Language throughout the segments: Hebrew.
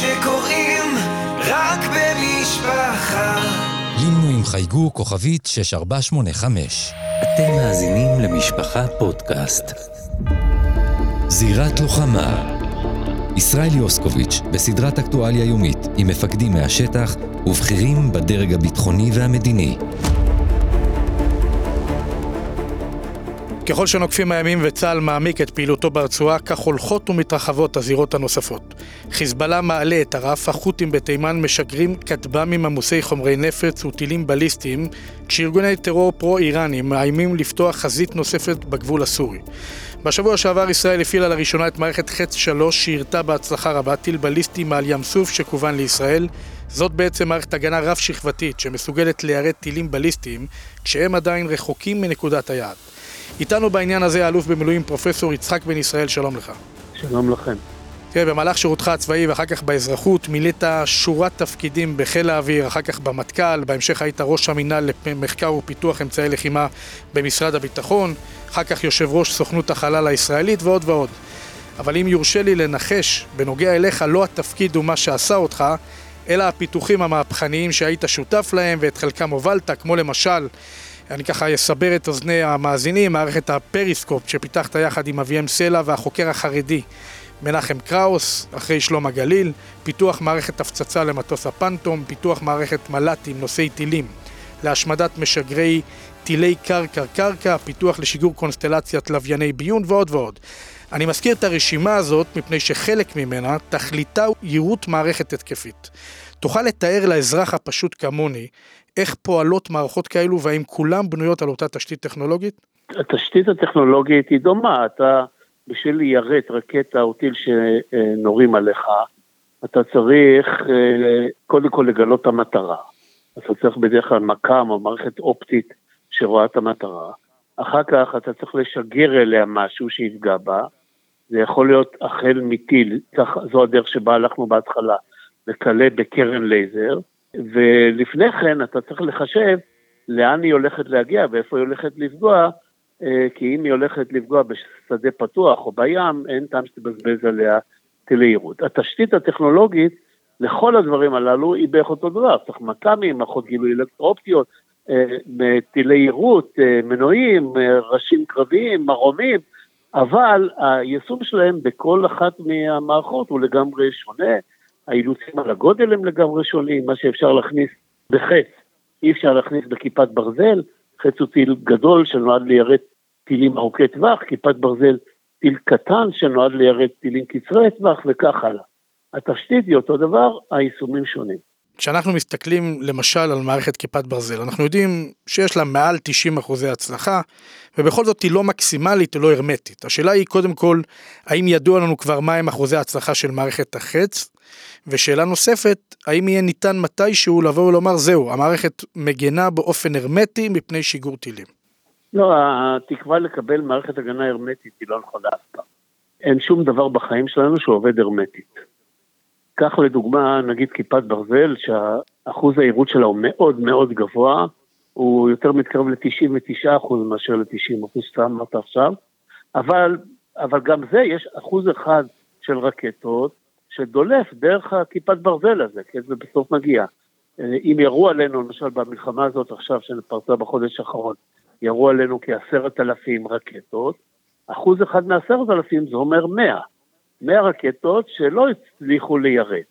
שקורים רק במשפחה. לינו עם חייגו כוכבית 6485. אתם מאזינים למשפחה פודקאסט. זירת לוחמה ישראל יוסקוביץ' בסדרת אקטואליה יומית עם מפקדים מהשטח ובכירים בדרג הביטחוני והמדיני. ככל שנוקפים הימים וצה"ל מעמיק את פעילותו ברצועה, כך הולכות ומתרחבות הזירות הנוספות. חיזבאללה מעלה את הרף, החות'ים בתימן משגרים כטב"מים עמוסי חומרי נפץ וטילים בליסטיים, כשארגוני טרור פרו-איראנים מאיימים לפתוח חזית נוספת בגבול הסורי. בשבוע שעבר ישראל הפעילה לראשונה את מערכת חץ 3 שאירתה בהצלחה רבה טיל בליסטי מעל ים סוף שכוון לישראל. זאת בעצם מערכת הגנה רב-שכבתית שמסוגלת ליירט טילים בליסטיים כשהם עדיין רחוקים מנקודת היעד. איתנו בעניין הזה האלוף במילואים פרופסור יצחק בן ישראל, שלום לך. שלום לכם. תראה, במהלך שירותך הצבאי ואחר כך באזרחות מילאת שורת תפקידים בחיל האוויר, אחר כך במטכ"ל, בהמשך היית ראש המינהל למחקר ופיתוח אמצעי לחימה במשרד הביטחון, אחר כך יושב ראש סוכנות החלל הישראלית ועוד ועוד. אבל אם יורשה לי לנחש, בנוגע אליך לא התפקיד הוא מה שעשה אותך, אלא הפיתוחים המהפכניים שהיית שותף להם ואת חלקם הובלת, כמו למשל אני ככה אסבר את אוזני המאזינים, מערכת הפריסקופ שפיתחת יחד עם אביהם סלע והחוקר החרדי מנחם קראוס, אחרי שלום הגליל, פיתוח מערכת הפצצה למטוס הפנטום, פיתוח מערכת מל"טים נושאי טילים להשמדת משגרי טילי קרקע-קרקע, פיתוח לשיגור קונסטלציית לווייני ביון ועוד ועוד. אני מזכיר את הרשימה הזאת מפני שחלק ממנה תכליתה יירוט מערכת התקפית. תוכל לתאר לאזרח הפשוט כמוני איך פועלות מערכות כאלו והאם כולן בנויות על אותה תשתית טכנולוגית? התשתית הטכנולוגית היא דומה, אתה בשביל ליירט רקטה או טיל שנורים עליך, אתה צריך אה, קודם כל לגלות את המטרה. אתה צריך בדרך כלל מכ"ם או מערכת אופטית שרואה את המטרה. אחר כך אתה צריך לשגר אליה משהו שיפגע בה. זה יכול להיות החל מטיל, זו הדרך שבה הלכנו בהתחלה, וכלה בקרן לייזר. ולפני כן אתה צריך לחשב לאן היא הולכת להגיע ואיפה היא הולכת לפגוע, אה, כי אם היא הולכת לפגוע בשדה פתוח או בים, אין טעם שתבזבז עליה יירוט. התשתית הטכנולוגית לכל הדברים הללו היא בערך אותו דבר, צריך מכ"מים, מערכות גילוי אלקטרופטיות, אה, טילי יירוט, אה, מנועים, ראשים קרביים, מרומים, אבל היישום שלהם בכל אחת מהמערכות הוא לגמרי שונה. האילוצים על הגודל הם לגמרי שונים, מה שאפשר להכניס בחץ, אי אפשר להכניס בכיפת ברזל, חץ הוא טיל גדול שנועד ליירט טילים ארוכי טווח, כיפת ברזל טיל קטן שנועד ליירט טילים קצרי טווח וכך הלאה. התשתית היא אותו דבר, היישומים שונים. כשאנחנו מסתכלים למשל על מערכת כיפת ברזל, אנחנו יודעים שיש לה מעל 90 אחוזי הצלחה, ובכל זאת היא לא מקסימלית, היא לא הרמטית. השאלה היא קודם כל, האם ידוע לנו כבר מהם אחוזי ההצלחה של מערכת החץ, ושאלה נוספת, האם יהיה ניתן מתישהו לבוא ולומר זהו, המערכת מגנה באופן הרמטי מפני שיגור טילים? לא, התקווה לקבל מערכת הגנה הרמטית היא לא נכונה אף פעם. אין שום דבר בחיים שלנו שעובד הרמטית. כך לדוגמה, נגיד כיפת ברזל, שהאחוז העירות שלה הוא מאוד מאוד גבוה, הוא יותר מתקרב ל-99% מאשר ל-90% שאתה אמרת עכשיו, אבל, אבל גם זה, יש אחוז אחד של רקטות שדולף דרך הכיפת ברזל הזה, כן, ובסוף מגיע. אה, אם ירו עלינו, למשל במלחמה הזאת עכשיו שפרצה בחודש האחרון, ירו עלינו כעשרת אלפים רקטות, אחוז אחד מעשרת אלפים זה אומר מאה. מאה רקטות שלא הצליחו ליירט.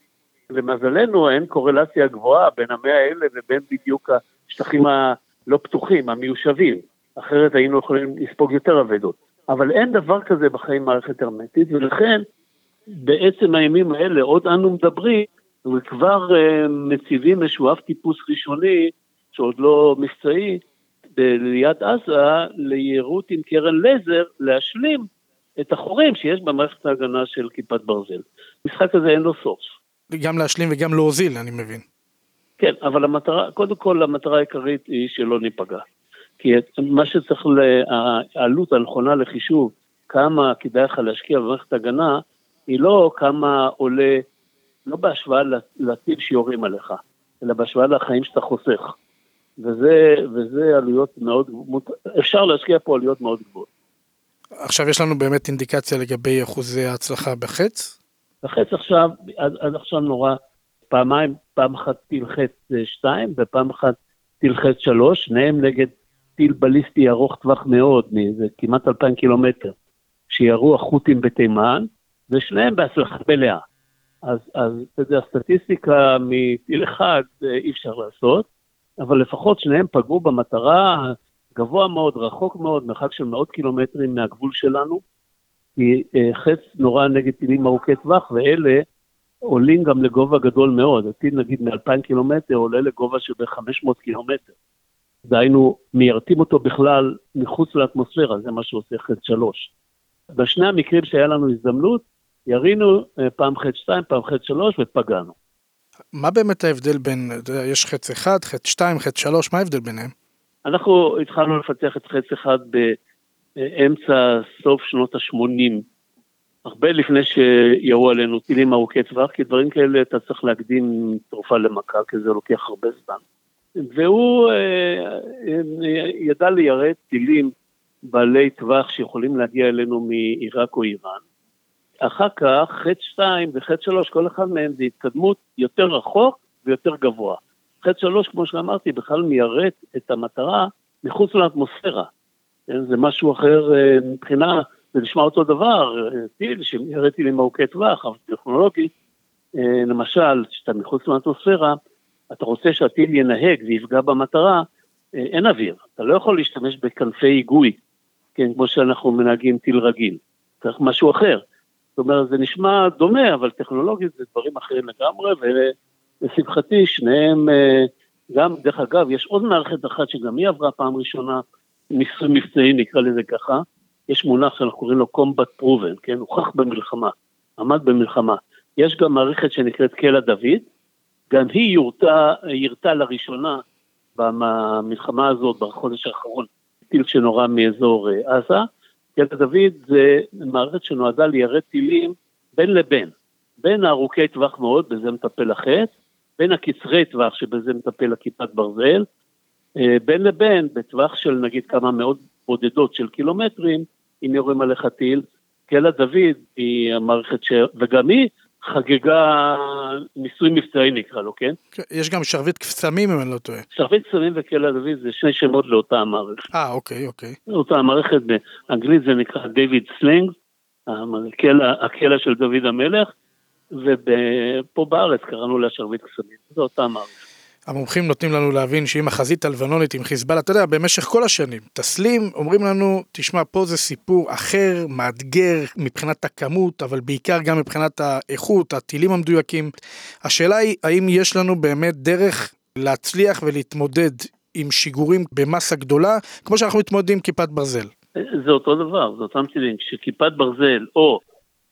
למזלנו אין קורלציה גבוהה בין המאה האלה ובין בדיוק השטחים הלא פתוחים, המיושבים. אחרת היינו יכולים לספוג יותר אבדות. אבל אין דבר כזה בחיים מערכת הרמטית, ולכן בעצם הימים האלה, עוד אנו מדברים, וכבר uh, מציבים משואף טיפוס ראשוני, שעוד לא מבצעי, ליד עזה, ליירוט עם קרן לייזר, להשלים את החורים שיש במערכת ההגנה של כיפת ברזל. המשחק הזה אין לו סוף. גם להשלים וגם להוזיל, אני מבין. כן, אבל המטרה, קודם כל המטרה העיקרית היא שלא ניפגע. כי מה שצריך, העלות הנכונה לחישוב, כמה כדאי לך להשקיע במערכת הגנה, היא לא כמה עולה, לא בהשוואה לטיל שיורים עליך, אלא בהשוואה לחיים שאתה חוסך. וזה, וזה עלויות מאוד, אפשר להשקיע פה עלויות מאוד גבוהות. עכשיו יש לנו באמת אינדיקציה לגבי אחוזי ההצלחה בחץ? החץ עכשיו, עד, עד עכשיו נורא פעמיים, פעם אחת טיל חץ 2 ופעם אחת טיל חץ 3, שניהם נגד טיל בליסטי ארוך טווח מאוד, זה כמעט 2,000 קילומטר, שירו החות'ים בתימן, ושניהם בהצלחה מלאה. אז, אז אתה יודע, סטטיסטיקה מטיל אחד אה, אי אפשר לעשות, אבל לפחות שניהם פגעו במטרה גבוה מאוד, רחוק מאוד, מרחק של מאות קילומטרים מהגבול שלנו, כי אה, חץ נורא נגד טילים ארוכי טווח, ואלה עולים גם לגובה גדול מאוד. הטיל נגיד מ-2,000 קילומטר עולה לגובה של ב-500 קילומטר. דהיינו, מיירטים אותו בכלל מחוץ לאטמוספירה, זה מה שעושה חץ 3. בשני המקרים שהיה לנו הזדמנות, ירינו אה, פעם חץ 2, פעם חץ 3 ופגענו. מה באמת ההבדל בין, יש חץ 1, חץ 2, חץ 3, מה ההבדל ביניהם? אנחנו התחלנו לפתח את חץ 1 באמצע, סוף שנות ה-80, הרבה לפני שירו עלינו טילים ארוכי טווח, כי דברים כאלה אתה צריך להקדים תרופה למכה, כי זה לוקח הרבה זמן. והוא אה, אה, ידע ליירט טילים בעלי טווח שיכולים להגיע אלינו מעיראק או איראן. אחר כך חץ 2 וחץ 3, כל אחד מהם זה התקדמות יותר רחוק ויותר גבוה. חץ 3, כמו שאמרתי, בכלל מיירט את המטרה מחוץ לאטמוספירה. כן, זה משהו אחר אה, מבחינה, זה נשמע אותו דבר, טיל שמיירט טילים ארוכי טווח, אבל טכנולוגית, למשל, כשאתה מחוץ לאטמוספירה, אתה רוצה שהטיל ינהג ויפגע במטרה, אה, אין אוויר. אתה לא יכול להשתמש בכנפי היגוי, כן, כמו שאנחנו מנהגים טיל רגיל. צריך משהו אחר. זאת אומרת, זה נשמע דומה, אבל טכנולוגית זה דברים אחרים לגמרי, ולשמחתי שניהם, אה, גם, דרך אגב, יש עוד מערכת אחת שגם היא עברה פעם ראשונה, ניסוי מבצעי, נקרא לזה ככה, יש מונח שאנחנו קוראים לו combat proven, כן, הוכח במלחמה, עמד במלחמה. יש גם מערכת שנקראת קלע דוד, גם היא יורתה, ירתה לראשונה במלחמה הזאת, בחודש האחרון, טיל שנורה מאזור אה, עזה. קלט דוד זה מערכת שנועדה ליירט טילים בין לבין, בין הארוכי טווח מאוד, בזה מטפל החץ, בין הקצרי טווח, שבזה מטפל הכיפת ברזל, אה, בין לבין, בטווח של נגיד כמה מאות בודדות של קילומטרים, אם יורים עליך טיל, קלע דוד היא המערכת ש... וגם היא חגגה ניסוי מבצעי נקרא לו, כן? כן? יש גם שרביט קסמים אם אני לא טועה. שרביט קסמים וקלע דוד זה שני שמות לאותה המערכת. אה, אוקיי, אוקיי. אותה המערכת באנגלית זה נקרא David's Sling, הקלע של דוד המלך, ופה בארץ קראנו לה שרביט קסמים, זו אותה המערכת. המומחים נותנים לנו להבין שאם החזית הלבנונית עם חיזבאללה, אתה יודע, במשך כל השנים, תסלים, אומרים לנו, תשמע, פה זה סיפור אחר, מאתגר מבחינת הכמות, אבל בעיקר גם מבחינת האיכות, הטילים המדויקים. השאלה היא, האם יש לנו באמת דרך להצליח ולהתמודד עם שיגורים במסה גדולה, כמו שאנחנו מתמודדים עם כיפת ברזל? זה אותו דבר, זה אותם טילים. כשכיפת ברזל, או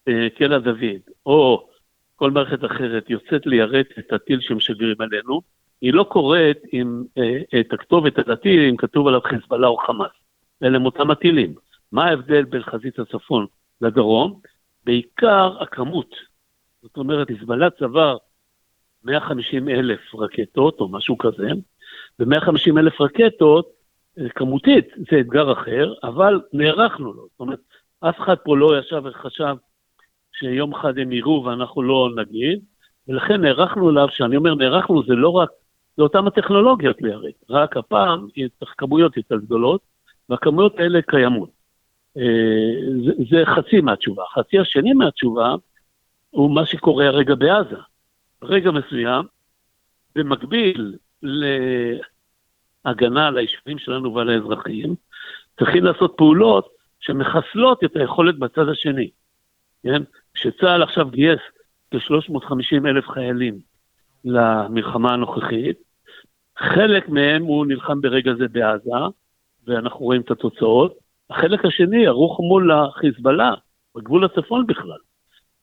אה, קלע דוד, או כל מערכת אחרת יוצאת ליירט את הטיל שמשגרים עלינו, היא לא קורית עם אה, את הכתובת הדתית, אם כתוב עליו חיזבאללה או חמאס. אלה הם אותם הטילים. מה ההבדל בין חזית הצפון לדרום? בעיקר הכמות. זאת אומרת, חיזבאללה צבר 150 אלף רקטות או משהו כזה, ו-150 אלף רקטות, אה, כמותית, זה אתגר אחר, אבל נערכנו לו. זאת אומרת, אף אחד פה לא ישב וחשב שיום אחד הם יראו ואנחנו לא נגיד, ולכן נערכנו אליו, כשאני אומר נערכנו, זה לא רק זה אותן הטכנולוגיות ליירט, רק הפעם צריך כמויות יותר גדולות, והכמויות האלה קיימות. אה, זה, זה חצי מהתשובה. החצי השני מהתשובה הוא מה שקורה הרגע בעזה. ברגע מסוים, במקביל להגנה על היישובים שלנו ועל האזרחים, צריכים לעשות פעולות שמחסלות את היכולת בצד השני. כן? כשצה"ל עכשיו גייס כ-350 אלף חיילים למלחמה הנוכחית. חלק מהם הוא נלחם ברגע זה בעזה, ואנחנו רואים את התוצאות. החלק השני ערוך מול החיזבאללה, בגבול הצפון בכלל,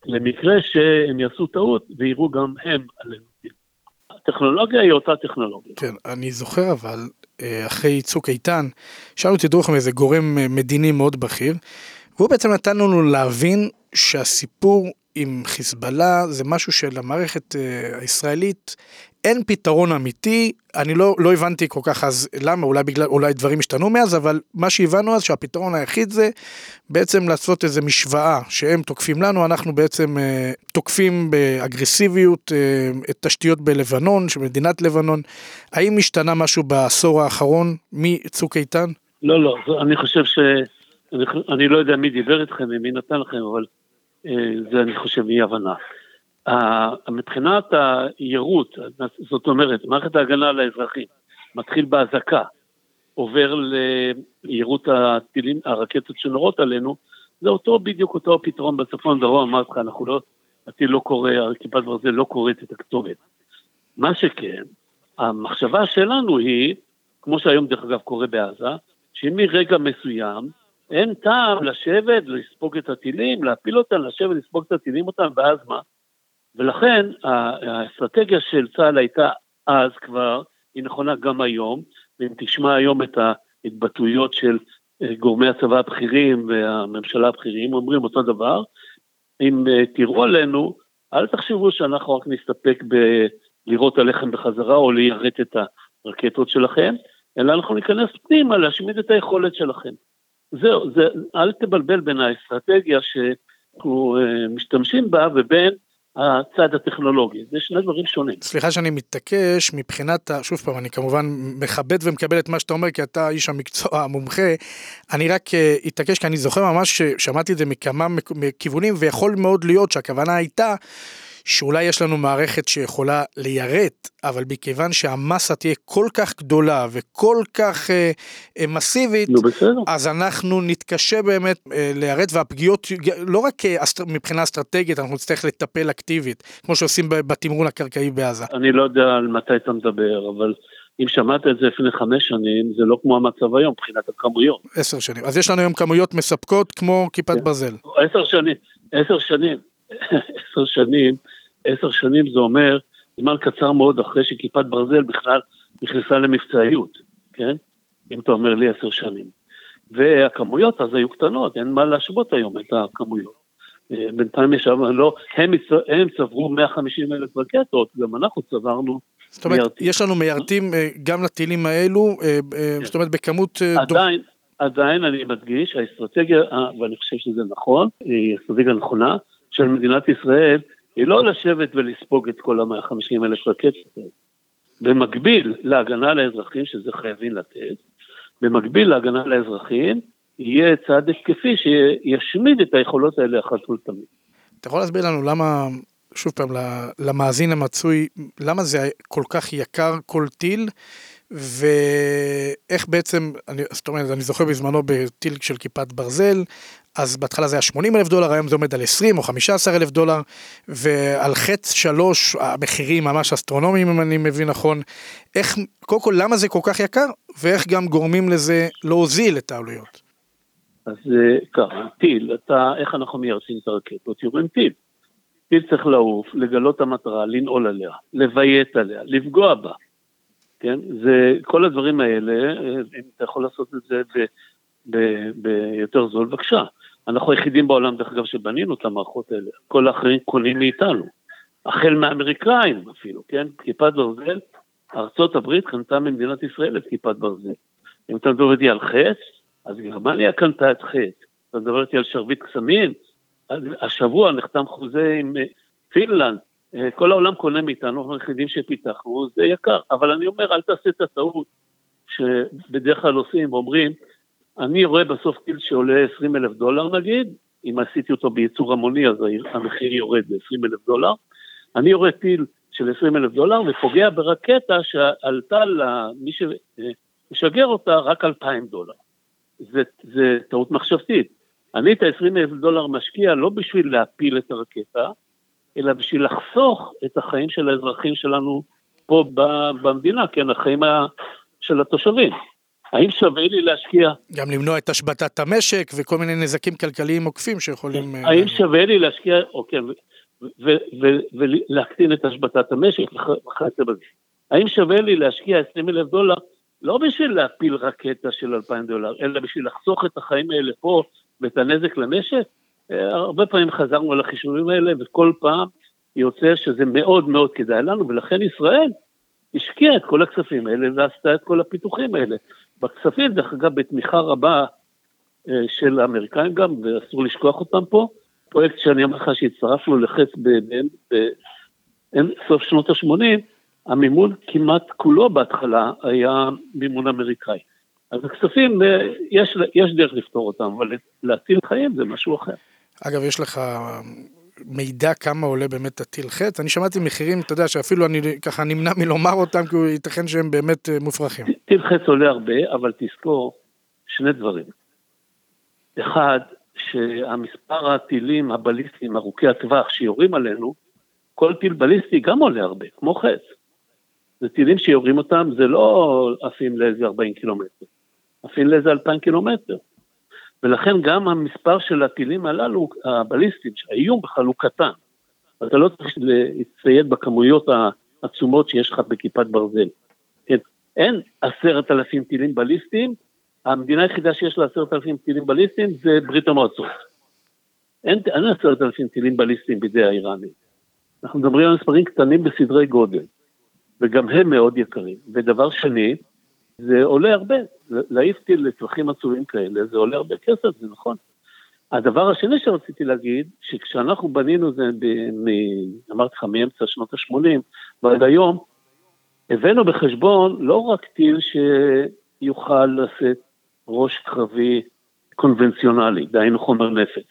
למקרה שהם יעשו טעות ויראו גם הם עלינו. הטכנולוגיה היא אותה טכנולוגיה. כן, אני זוכר אבל, אה, אחרי צוק איתן, שאלנו את ידרוך מאיזה גורם אה, מדיני מאוד בכיר, והוא בעצם נתן לנו להבין שהסיפור עם חיזבאללה זה משהו שלמערכת אה, הישראלית אין פתרון אמיתי, אני לא, לא הבנתי כל כך אז למה, אולי בגלל, אולי דברים השתנו מאז, אבל מה שהבנו אז שהפתרון היחיד זה בעצם לעשות איזה משוואה, שהם תוקפים לנו, אנחנו בעצם אה, תוקפים באגרסיביות אה, את תשתיות בלבנון, של מדינת לבנון. האם השתנה משהו בעשור האחרון מצוק איתן? לא, לא, אני חושב ש... אני, אני לא יודע מי דיבר איתכם ומי נתן לכם, אבל זה אני חושב אי הבנה. מבחינת היירוט, זאת אומרת, מערכת ההגנה על האזרחים, מתחיל באזעקה, עובר ליירוט הטילים, הרקטות שנורות עלינו, זה אותו, בדיוק אותו פתרון בצפון דרום, אמרתי לך, אנחנו לא, הטיל לא קורא, כיפת ברזל לא קוראת את הכתובת. מה שכן, המחשבה שלנו היא, כמו שהיום דרך אגב קורה בעזה, שמרגע מסוים אין טעם לשבת, לספוג את הטילים, להפיל אותם, לשבת, לספוג את הטילים אותם, ואז מה? ולכן האסטרטגיה של צה"ל הייתה אז כבר, היא נכונה גם היום, ואם תשמע היום את ההתבטאויות של אה, גורמי הצבא הבכירים והממשלה הבכירים, אומרים אותו דבר, אם אה, תראו עלינו, אל תחשבו שאנחנו רק נסתפק בלירות הלחם בחזרה או ליירט את הרקטות שלכם, אלא אנחנו ניכנס פנימה להשמיד את היכולת שלכם. זהו, זה, אל תבלבל בין האסטרטגיה שאנחנו אה, משתמשים בה ובין הצד הטכנולוגי, זה שני דברים שונים. סליחה שאני מתעקש, מבחינת, שוב פעם, אני כמובן מכבד ומקבל את מה שאתה אומר, כי אתה איש המקצוע המומחה, אני רק אה, אתעקש, כי אני זוכר ממש ששמעתי את זה מכמה כיוונים, ויכול מאוד להיות שהכוונה הייתה שאולי יש לנו מערכת שיכולה ליירט, אבל מכיוון שהמסה תהיה כל כך גדולה וכל כך אה, אה, מסיבית, בסדר. אז אנחנו נתקשה באמת אה, ליירט, והפגיעות, לא רק אה, מבחינה אסטרטגית, אנחנו נצטרך לטפל אקטיבית, כמו שעושים בתמרון הקרקעי בעזה. אני לא יודע על מתי אתה מדבר, אבל... אם שמעת את זה לפני חמש שנים, זה לא כמו המצב היום מבחינת הכמויות. עשר שנים. אז יש לנו היום כמויות מספקות כמו כיפת כן. ברזל. עשר שנים, עשר שנים, עשר שנים עשר שנים זה אומר זמן קצר מאוד אחרי שכיפת ברזל בכלל נכנסה למבצעיות, כן? אם אתה אומר לי עשר שנים. והכמויות אז היו קטנות, אין מה להשוות היום את הכמויות. אה, בינתיים יש שם, לא, הם, הם צברו 150 אלף רקטות, גם אנחנו צברנו זאת אומרת, מיירטים. יש לנו מיירטים אה, גם לטילים האלו, אה, כן. זאת אומרת בכמות... עדיין, דו... עדיין אני מדגיש, האסטרטגיה, ואני חושב שזה נכון, היא אסטרטגיה נכונה, של מדינת ישראל, היא לא לשבת ולספוג את כל ה-150 אלף רקטות. במקביל להגנה על האזרחים, שזה חייבים לתת, במקביל להגנה על האזרחים, יהיה צעד התקפי שישמיד את היכולות האלה אחת ולתמיד. אתה יכול להסביר לנו למה, שוב פעם, למאזין המצוי, למה זה כל כך יקר כל טיל, ואיך בעצם, אני, זאת אומרת, אני זוכר בזמנו בטיל של כיפת ברזל, אז בהתחלה זה היה 80 אלף דולר, היום זה עומד על 20 או 15 אלף דולר, ועל חץ שלוש המחירים ממש אסטרונומיים אם אני מבין נכון. איך, קודם כל למה זה כל כך יקר, ואיך גם גורמים לזה להוזיל את העלויות. אז ככה, טיל, אתה, איך אנחנו מיירסים את הרקטות? יורים טיל. טיל צריך לעוף, לגלות את המטרה, לנעול עליה, לביית עליה, לפגוע בה. כן? זה, כל הדברים האלה, אם אתה יכול לעשות את זה ביותר זול, בבקשה. אנחנו היחידים בעולם, דרך אגב, שבנינו את המערכות האלה. כל האחרים קונים מאיתנו. החל מהאמריקאים אפילו, כן? כיפת ברזל, ארצות הברית קנתה ממדינת ישראל את כיפת ברזל. אם אתה מדבר איתי על חץ, אז גרמניה קנתה את חץ. אתה מדבר איתי על שרביט קסמים, השבוע נחתם חוזה עם אה, פינלנד, אה, כל העולם קונה מאיתנו, אנחנו היחידים שפיתחנו, זה יקר. אבל אני אומר, אל תעשה את הטעות שבדרך כלל עושים, ואומרים, אני רואה בסוף טיל שעולה 20 אלף דולר נגיד, אם עשיתי אותו בייצור המוני אז המחיר יורד ל-20 אלף דולר, אני רואה טיל של 20 אלף דולר ופוגע ברקטה שעלתה למי שמשגר אותה רק 2,000 דולר. זה, זה טעות מחשבתית. אני את ה-20 אלף דולר משקיע לא בשביל להפיל את הרקטה, אלא בשביל לחסוך את החיים של האזרחים שלנו פה במדינה, כן, החיים של התושבים. האם שווה לי להשקיע... גם למנוע את השבתת המשק וכל מיני נזקים כלכליים עוקפים שיכולים... אה, האם שווה לי להשקיע, אוקיי, ולהקטין את השבתת המשק וכיוצא בזה. האם שווה לי להשקיע 20 אלף דולר לא בשביל להפיל רקטה של 2,000 דולר, אלא בשביל לחסוך את החיים האלה פה ואת הנזק למשק? אה, הרבה פעמים חזרנו על החישובים האלה, וכל פעם יוצא שזה מאוד מאוד כדאי לנו, ולכן ישראל השקיעה את כל הכספים האלה ועשתה את כל הפיתוחים האלה. בכספים, דרך אגב, בתמיכה רבה אה, של האמריקאים גם, ואסור לשכוח אותם פה, פרויקט שאני אומר לך שהצטרפנו לחץ בסוף שנות ה-80, המימון כמעט כולו בהתחלה היה מימון אמריקאי. אז הכספים, אה, יש, יש דרך לפתור אותם, אבל להציל חיים זה משהו אחר. אגב, יש לך מידע כמה עולה באמת הטיל חץ? אני שמעתי מחירים, אתה יודע, שאפילו אני ככה נמנע מלומר אותם, כי ייתכן שהם באמת אה, מופרכים. טיל חץ עולה הרבה, אבל תזכור שני דברים. אחד, שהמספר הטילים הבליסטיים ארוכי הטווח שיורים עלינו, כל טיל בליסטי גם עולה הרבה, כמו חץ. זה טילים שיורים אותם, זה לא עפים לאיזה 40 קילומטר, עפים לאיזה 2,000 קילומטר. ולכן גם המספר של הטילים הללו, בכלל הוא קטן. אתה לא צריך להצטייד בכמויות העצומות שיש לך בכיפת ברזל. כן, אין עשרת אלפים טילים בליסטיים, המדינה היחידה שיש לה עשרת אלפים טילים בליסטיים זה ברית המועצות. אין עשרת אלפים טילים בליסטיים בידי האיראנים. אנחנו מדברים על מספרים קטנים בסדרי גודל, וגם הם מאוד יקרים. ודבר שני, זה עולה הרבה, להעיף טיל לצרכים עצומים כאלה, זה עולה הרבה כסף, זה נכון. הדבר השני שרציתי להגיד, שכשאנחנו בנינו זה, אמרתי לך, מאמצע שנות ה-80 ועד היום, הבאנו בחשבון לא רק טיל שיוכל לשאת ראש קרבי קונבנציונלי, דהיינו חומר נפץ.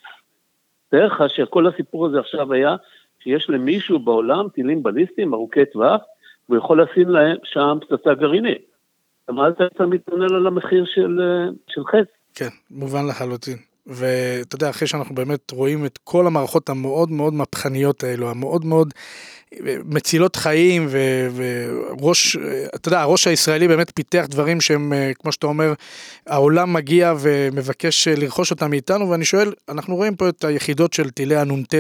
תאר לך שכל הסיפור הזה עכשיו היה שיש למישהו בעולם טילים בליסטיים ארוכי טווח, והוא יכול לשים להם שם פצצה גרעינית. מה אתה מתעניין על המחיר אה, של חץ? כן, מובן לחלוטין. ואתה יודע, אחרי שאנחנו באמת רואים את כל המערכות המאוד מאוד מהפכניות האלו, המאוד מאוד מצילות חיים, וראש, אתה יודע, הראש הישראלי באמת פיתח דברים שהם, כמו שאתה אומר, העולם מגיע ומבקש לרכוש אותם מאיתנו, ואני שואל, אנחנו רואים פה את היחידות של טילי הנ"ט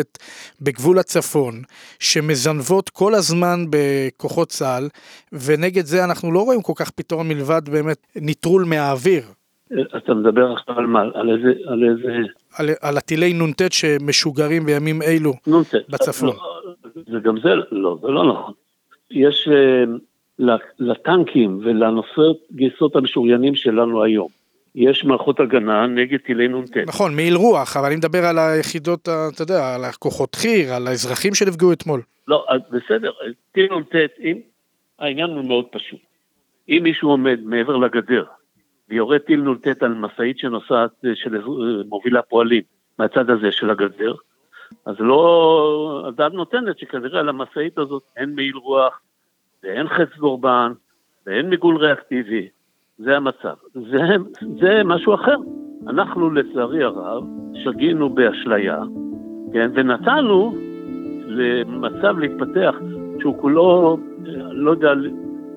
בגבול הצפון, שמזנבות כל הזמן בכוחות צה"ל, ונגד זה אנחנו לא רואים כל כך פתרון מלבד באמת ניטרול מהאוויר. אתה מדבר עכשיו על מה? על איזה... על איזה... על, על הטילי נ"ט שמשוגרים בימים אלו נ"ט. בצפון. לא, זה גם זה, לא, זה לא נכון. יש אה, לטנקים גייסות המשוריינים שלנו היום. יש מערכות הגנה נגד טילי נ"ט. נכון, מעיל רוח, אבל אני מדבר על היחידות, אתה יודע, על הכוחות חי"ר, על האזרחים שנפגעו אתמול. לא, בסדר, טיל נ"ט, העניין הוא מאוד פשוט. אם מישהו עומד מעבר לגדר ויורד טיל נ"ט על משאית שנוסעת, אה, שמובילה פועלים מהצד הזה של הגדר, אז לא, הדעת נותנת שכנראה על המשאית הזאת אין מעיל רוח, ואין חץ גורבן, ואין מיגון ריאקטיבי, זה המצב. זה, זה משהו אחר. אנחנו לצערי הרב שגינו באשליה, כן, ונתנו למצב להתפתח שהוא כולו, אה, לא יודע,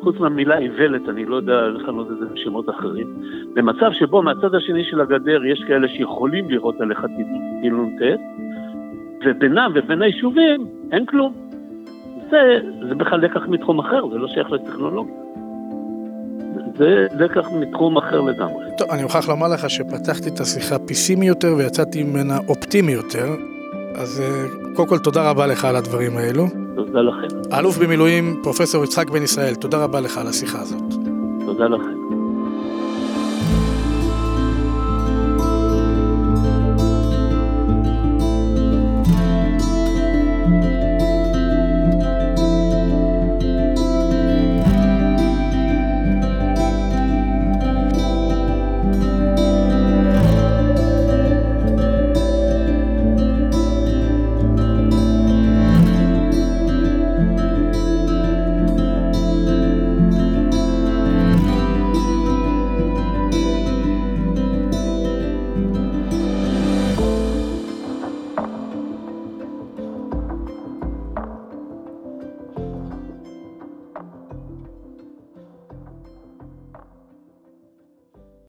חוץ מהמילה איוולת, אני לא יודע לכנות את זה בשמות אחרים, במצב שבו מהצד השני של הגדר יש כאלה שיכולים לראות עליך טיל נ"ט, ובינם ובין היישובים אין כלום. זה, זה בכלל לקח מתחום אחר, זה לא שייך לטכנולוגיה. זה לקח מתחום אחר לגמרי. טוב, אני מוכרח לומר לך שפתחתי את השיחה פיסימי יותר ויצאתי ממנה אופטימי יותר, אז אה, קודם כל תודה רבה לך על הדברים האלו. תודה לכם. האלוף במילואים, פרופסור יצחק בן ישראל, תודה רבה לך על השיחה הזאת. תודה לכם.